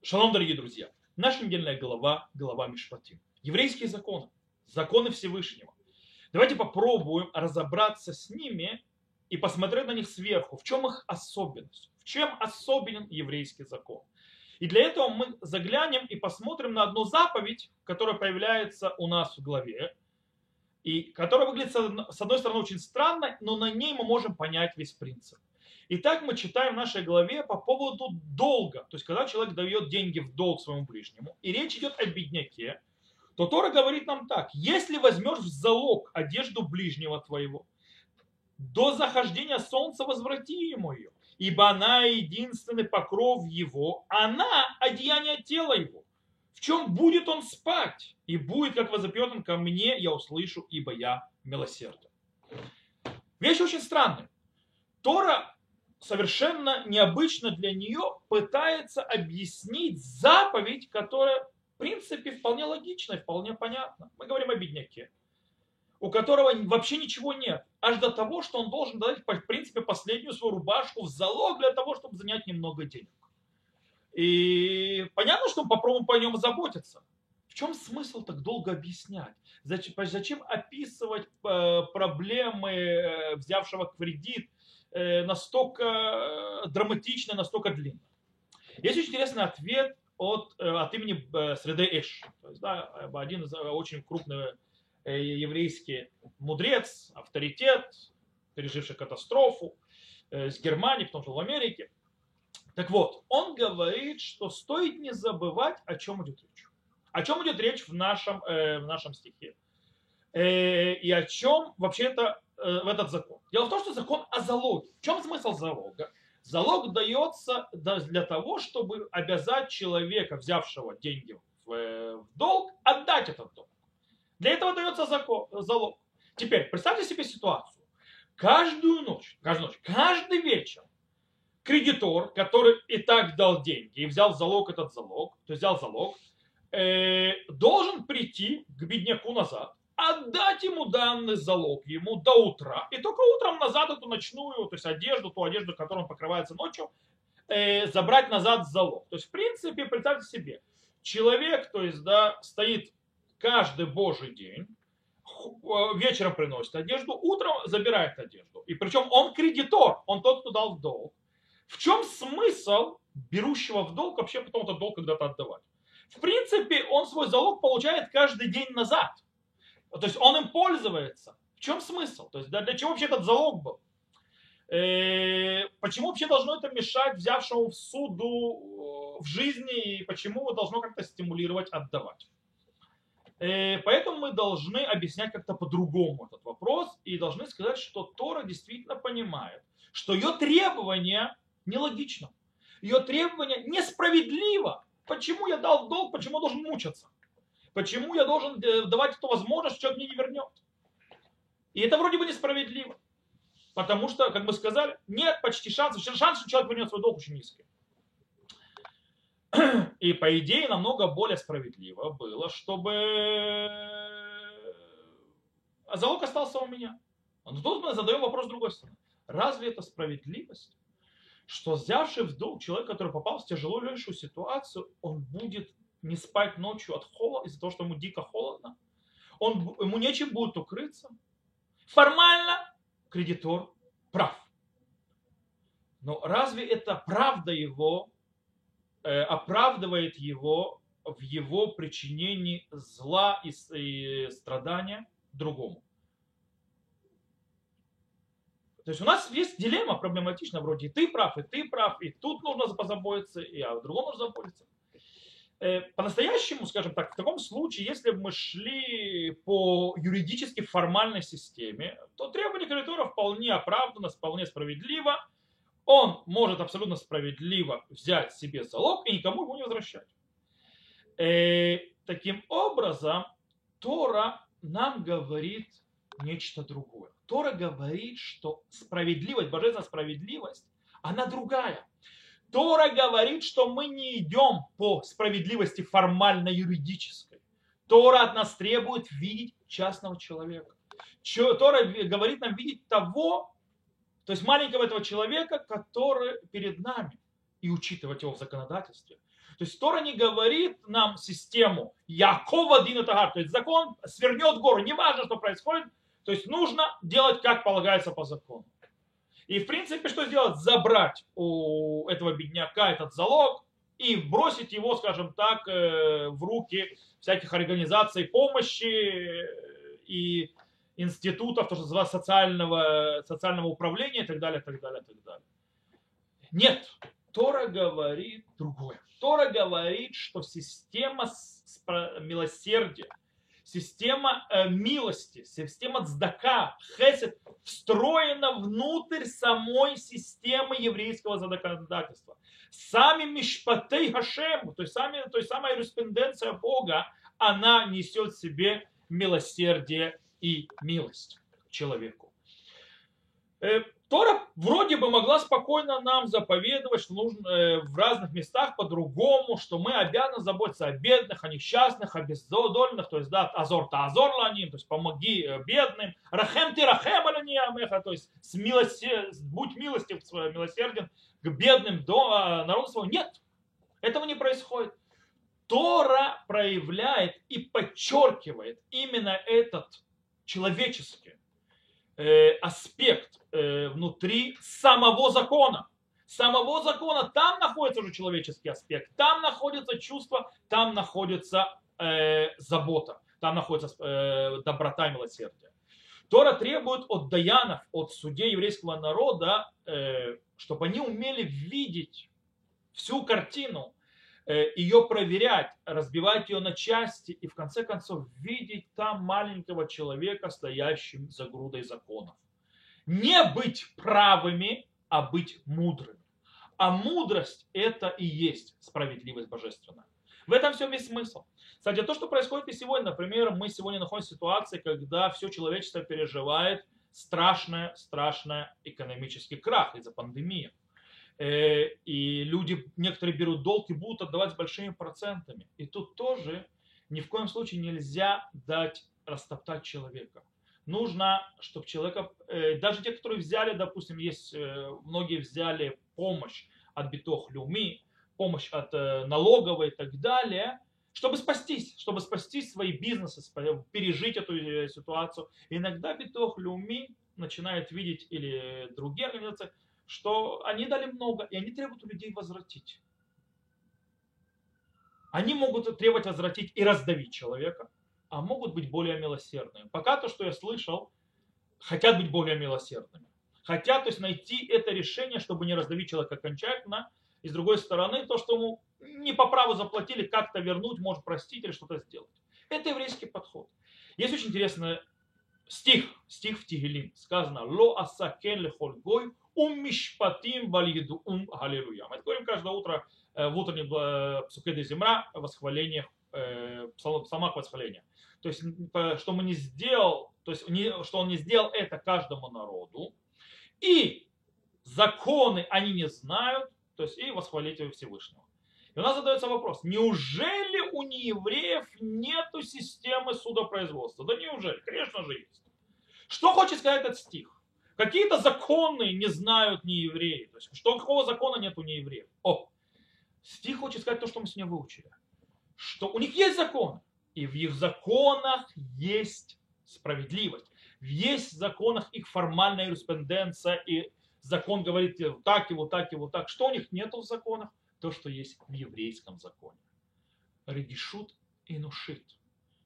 Шалом, дорогие друзья. Наша недельная глава, глава Мишпатим. Еврейские законы, законы Всевышнего. Давайте попробуем разобраться с ними и посмотреть на них сверху. В чем их особенность? В чем особенен еврейский закон? И для этого мы заглянем и посмотрим на одну заповедь, которая появляется у нас в главе, и которая выглядит с одной стороны очень странно, но на ней мы можем понять весь принцип. Итак, мы читаем в нашей главе по поводу долга. То есть, когда человек дает деньги в долг своему ближнему, и речь идет о бедняке, то Тора говорит нам так. Если возьмешь в залог одежду ближнего твоего, до захождения солнца возврати ему ее, ибо она единственный покров его, она одеяние тела его. В чем будет он спать? И будет, как возопьет он ко мне, я услышу, ибо я милосерден. Вещь очень странная. Тора совершенно необычно для нее пытается объяснить заповедь, которая в принципе вполне логична и вполне понятна. Мы говорим о бедняке, у которого вообще ничего нет, аж до того, что он должен дать, в принципе, последнюю свою рубашку в залог для того, чтобы занять немного денег. И понятно, что мы попробуем по нему заботиться. В чем смысл так долго объяснять? Зачем, зачем описывать э, проблемы э, взявшего кредит настолько э, драматично, настолько длинно. Есть очень интересный ответ от, э, от имени Среды Эш. То есть, да, один из очень крупный еврейский мудрец, авторитет, переживший катастрофу с Германии, в том числе в Америке. Так вот, он говорит, что стоит не забывать, о чем идет речь. О чем идет речь в нашем, в нашем стихе. И о чем вообще это Э, в этот закон. Дело в том, что закон о залоге. В чем смысл залога? Залог дается для того, чтобы обязать человека, взявшего деньги в, э, долг, отдать этот долг. Для этого дается закон, залог. Теперь представьте себе ситуацию. Каждую ночь, каждую ночь, каждый вечер кредитор, который и так дал деньги и взял залог этот залог, то есть взял залог, э, должен прийти к бедняку назад отдать ему данный залог ему до утра, и только утром назад эту ночную, то есть одежду, ту одежду, которой он покрывается ночью, э, забрать назад залог. То есть, в принципе, представьте себе, человек, то есть, да, стоит каждый божий день, э, вечером приносит одежду, утром забирает одежду. И причем он кредитор, он тот, кто дал в долг. В чем смысл берущего в долг вообще потом этот долг когда-то отдавать? В принципе, он свой залог получает каждый день назад – то есть он им пользуется. В чем смысл? То есть для чего вообще этот залог был? Э, почему вообще должно это мешать взявшему в суду э, в жизни и почему его должно как-то стимулировать отдавать? Э, поэтому мы должны объяснять как-то по-другому этот вопрос и должны сказать, что Тора действительно понимает, что ее требование нелогично, ее требование несправедливо. Почему я дал долг, почему должен мучаться? Почему я должен э, давать эту возможность, что мне не вернет? И это вроде бы несправедливо. Потому что, как мы сказали, нет почти шансов. Шанс, что человек вернет свой долг, очень низкий. И по идее намного более справедливо было, чтобы а залог остался у меня. Но тут мы задаем вопрос с другой стороны. Разве это справедливость? Что взявший в долг человек, который попал в тяжелую ситуацию, он будет не спать ночью от холода, из-за того, что ему дико холодно. Он, ему нечем будет укрыться. Формально кредитор прав. Но разве это правда его э, оправдывает его в его причинении зла и, и страдания другому? То есть у нас есть дилемма проблематичная, вроде и ты прав, и ты прав, и тут нужно позаботиться, и о другом нужно заботиться. Э, по-настоящему, скажем так, в таком случае, если бы мы шли по юридически формальной системе, то требование кредитора вполне оправдано, вполне справедливо. Он может абсолютно справедливо взять себе залог и никому его не возвращать. Э, таким образом, Тора нам говорит нечто другое. Тора говорит, что справедливость, божественная справедливость, она другая. Тора говорит, что мы не идем по справедливости формально-юридической. Тора от нас требует видеть частного человека. Тора говорит нам видеть того, то есть маленького этого человека, который перед нами. и учитывать его в законодательстве. То есть Тора не говорит нам систему Якова Дина Тагар, то есть закон свернет гору, неважно, что происходит, то есть нужно делать, как полагается по закону. И в принципе, что сделать? Забрать у этого бедняка этот залог и бросить его, скажем так, э, в руки всяких организаций помощи и институтов, то, что называется социального, социального управления и так далее, так далее, так далее. Нет, Тора говорит другое. Тора говорит, что система милосердия, система э, милости, система цдака, хесед встроена внутрь самой системы еврейского законодательства. Сами мишпатей Хашем, то есть, сами, то есть самая юриспруденция Бога, она несет в себе милосердие и милость человеку. Э, Тора вроде бы могла спокойно нам заповедовать, что нужно э, в разных местах по-другому, что мы обязаны заботиться о бедных, о несчастных, о бездольных, то есть да, азор та азор ланим, то есть помоги э, бедным, рахем ты рахем амеха, то есть с милосер... будь милостив, милосерден к бедным до народу своего. Нет, этого не происходит. Тора проявляет и подчеркивает именно этот человеческий э, аспект э, внутри самого закона. Самого закона, там находится уже человеческий аспект, там находится чувство, там находится э, забота, там находится э, доброта и милосердие. Тора требует от даянов, от судей еврейского народа, э, чтобы они умели видеть всю картину, ее проверять, разбивать ее на части и в конце концов видеть там маленького человека, стоящим за грудой законов. Не быть правыми, а быть мудрыми. А мудрость это и есть справедливость божественная. В этом все весь смысл. Кстати, то, что происходит и сегодня, например, мы сегодня находимся в ситуации, когда все человечество переживает страшный, страшный экономический крах из-за пандемии. Э, и люди, некоторые берут долг и будут отдавать с большими процентами. И тут тоже ни в коем случае нельзя дать растоптать человека. Нужно, чтобы человека, э, даже те, которые взяли, допустим, есть, э, многие взяли помощь от битох люми, помощь от налоговой и так далее, чтобы спастись, чтобы спасти свои бизнесы, пережить эту ситуацию. Иногда битох люми начинает видеть или другие организации, что они дали много, и они требуют у людей возвратить. Они могут требовать возвратить и раздавить человека, а могут быть более милосердными. Пока то, что я слышал, хотят быть более милосердными. Хотят, то есть найти это решение, чтобы не раздавить человека окончательно. И с другой стороны, то, что ему не по праву заплатили, как-то вернуть, может простить или что-то сделать. Это еврейский подход. Есть очень интересный стих, стих в Тигелим. Сказано, «Ло асакен лехоль гой, ум мишпатим валиду ум аллилуйя. Мы говорим каждое утро в утреннем псукеде земра восхвалениях, э, псалмах восхваления. То есть, что мы не сделал, то есть, что он не сделал это каждому народу. И законы они не знают, то есть, и восхвалить Всевышнего. И у нас задается вопрос, неужели у неевреев нету системы судопроизводства? Да неужели? Конечно же есть. Что хочет сказать этот стих? Какие-то законы не знают не евреи. То есть, что какого закона нет у неевреев? О, стих хочет сказать то, что мы сегодня выучили. Что у них есть закон, и в их законах есть справедливость. Есть в законах их формальная юриспруденция, и закон говорит вот так и вот так и вот так. Что у них нет в законах? То, что есть в еврейском законе. Редишут и нушит.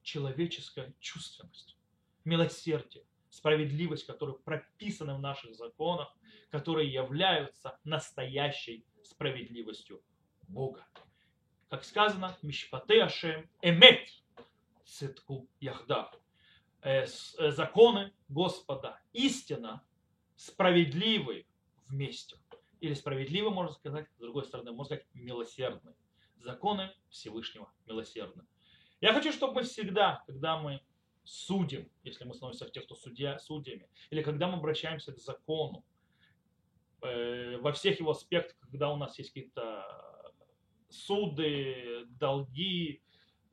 Человеческая чувственность, милосердие, справедливость, которые прописаны в наших законах, которые являются настоящей справедливостью Бога. Как сказано, Мишпате Ашем Эмет Цитку Яхдав. Э, э, законы Господа, истина, справедливый вместе. Или справедливо, можно сказать, с другой стороны, можно сказать, милосердный. Законы Всевышнего милосердны. Я хочу, чтобы мы всегда, когда мы судим, если мы становимся тех, кто судья, судьями, или когда мы обращаемся к закону, э, во всех его аспектах, когда у нас есть какие-то суды, долги,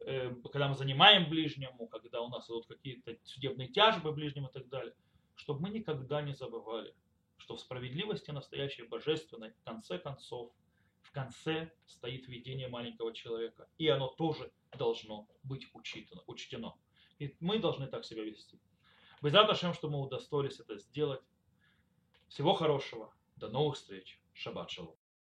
э, когда мы занимаем ближнему, когда у нас идут какие-то судебные тяжбы ближнему и так далее, чтобы мы никогда не забывали, что в справедливости настоящей божественной, в конце концов, в конце стоит видение маленького человека. И оно тоже должно быть учитано, учтено. И мы должны так себя вести. Безрат Ашем, что мы удостоились это сделать. Всего хорошего. До новых встреч. Шаббат шалом.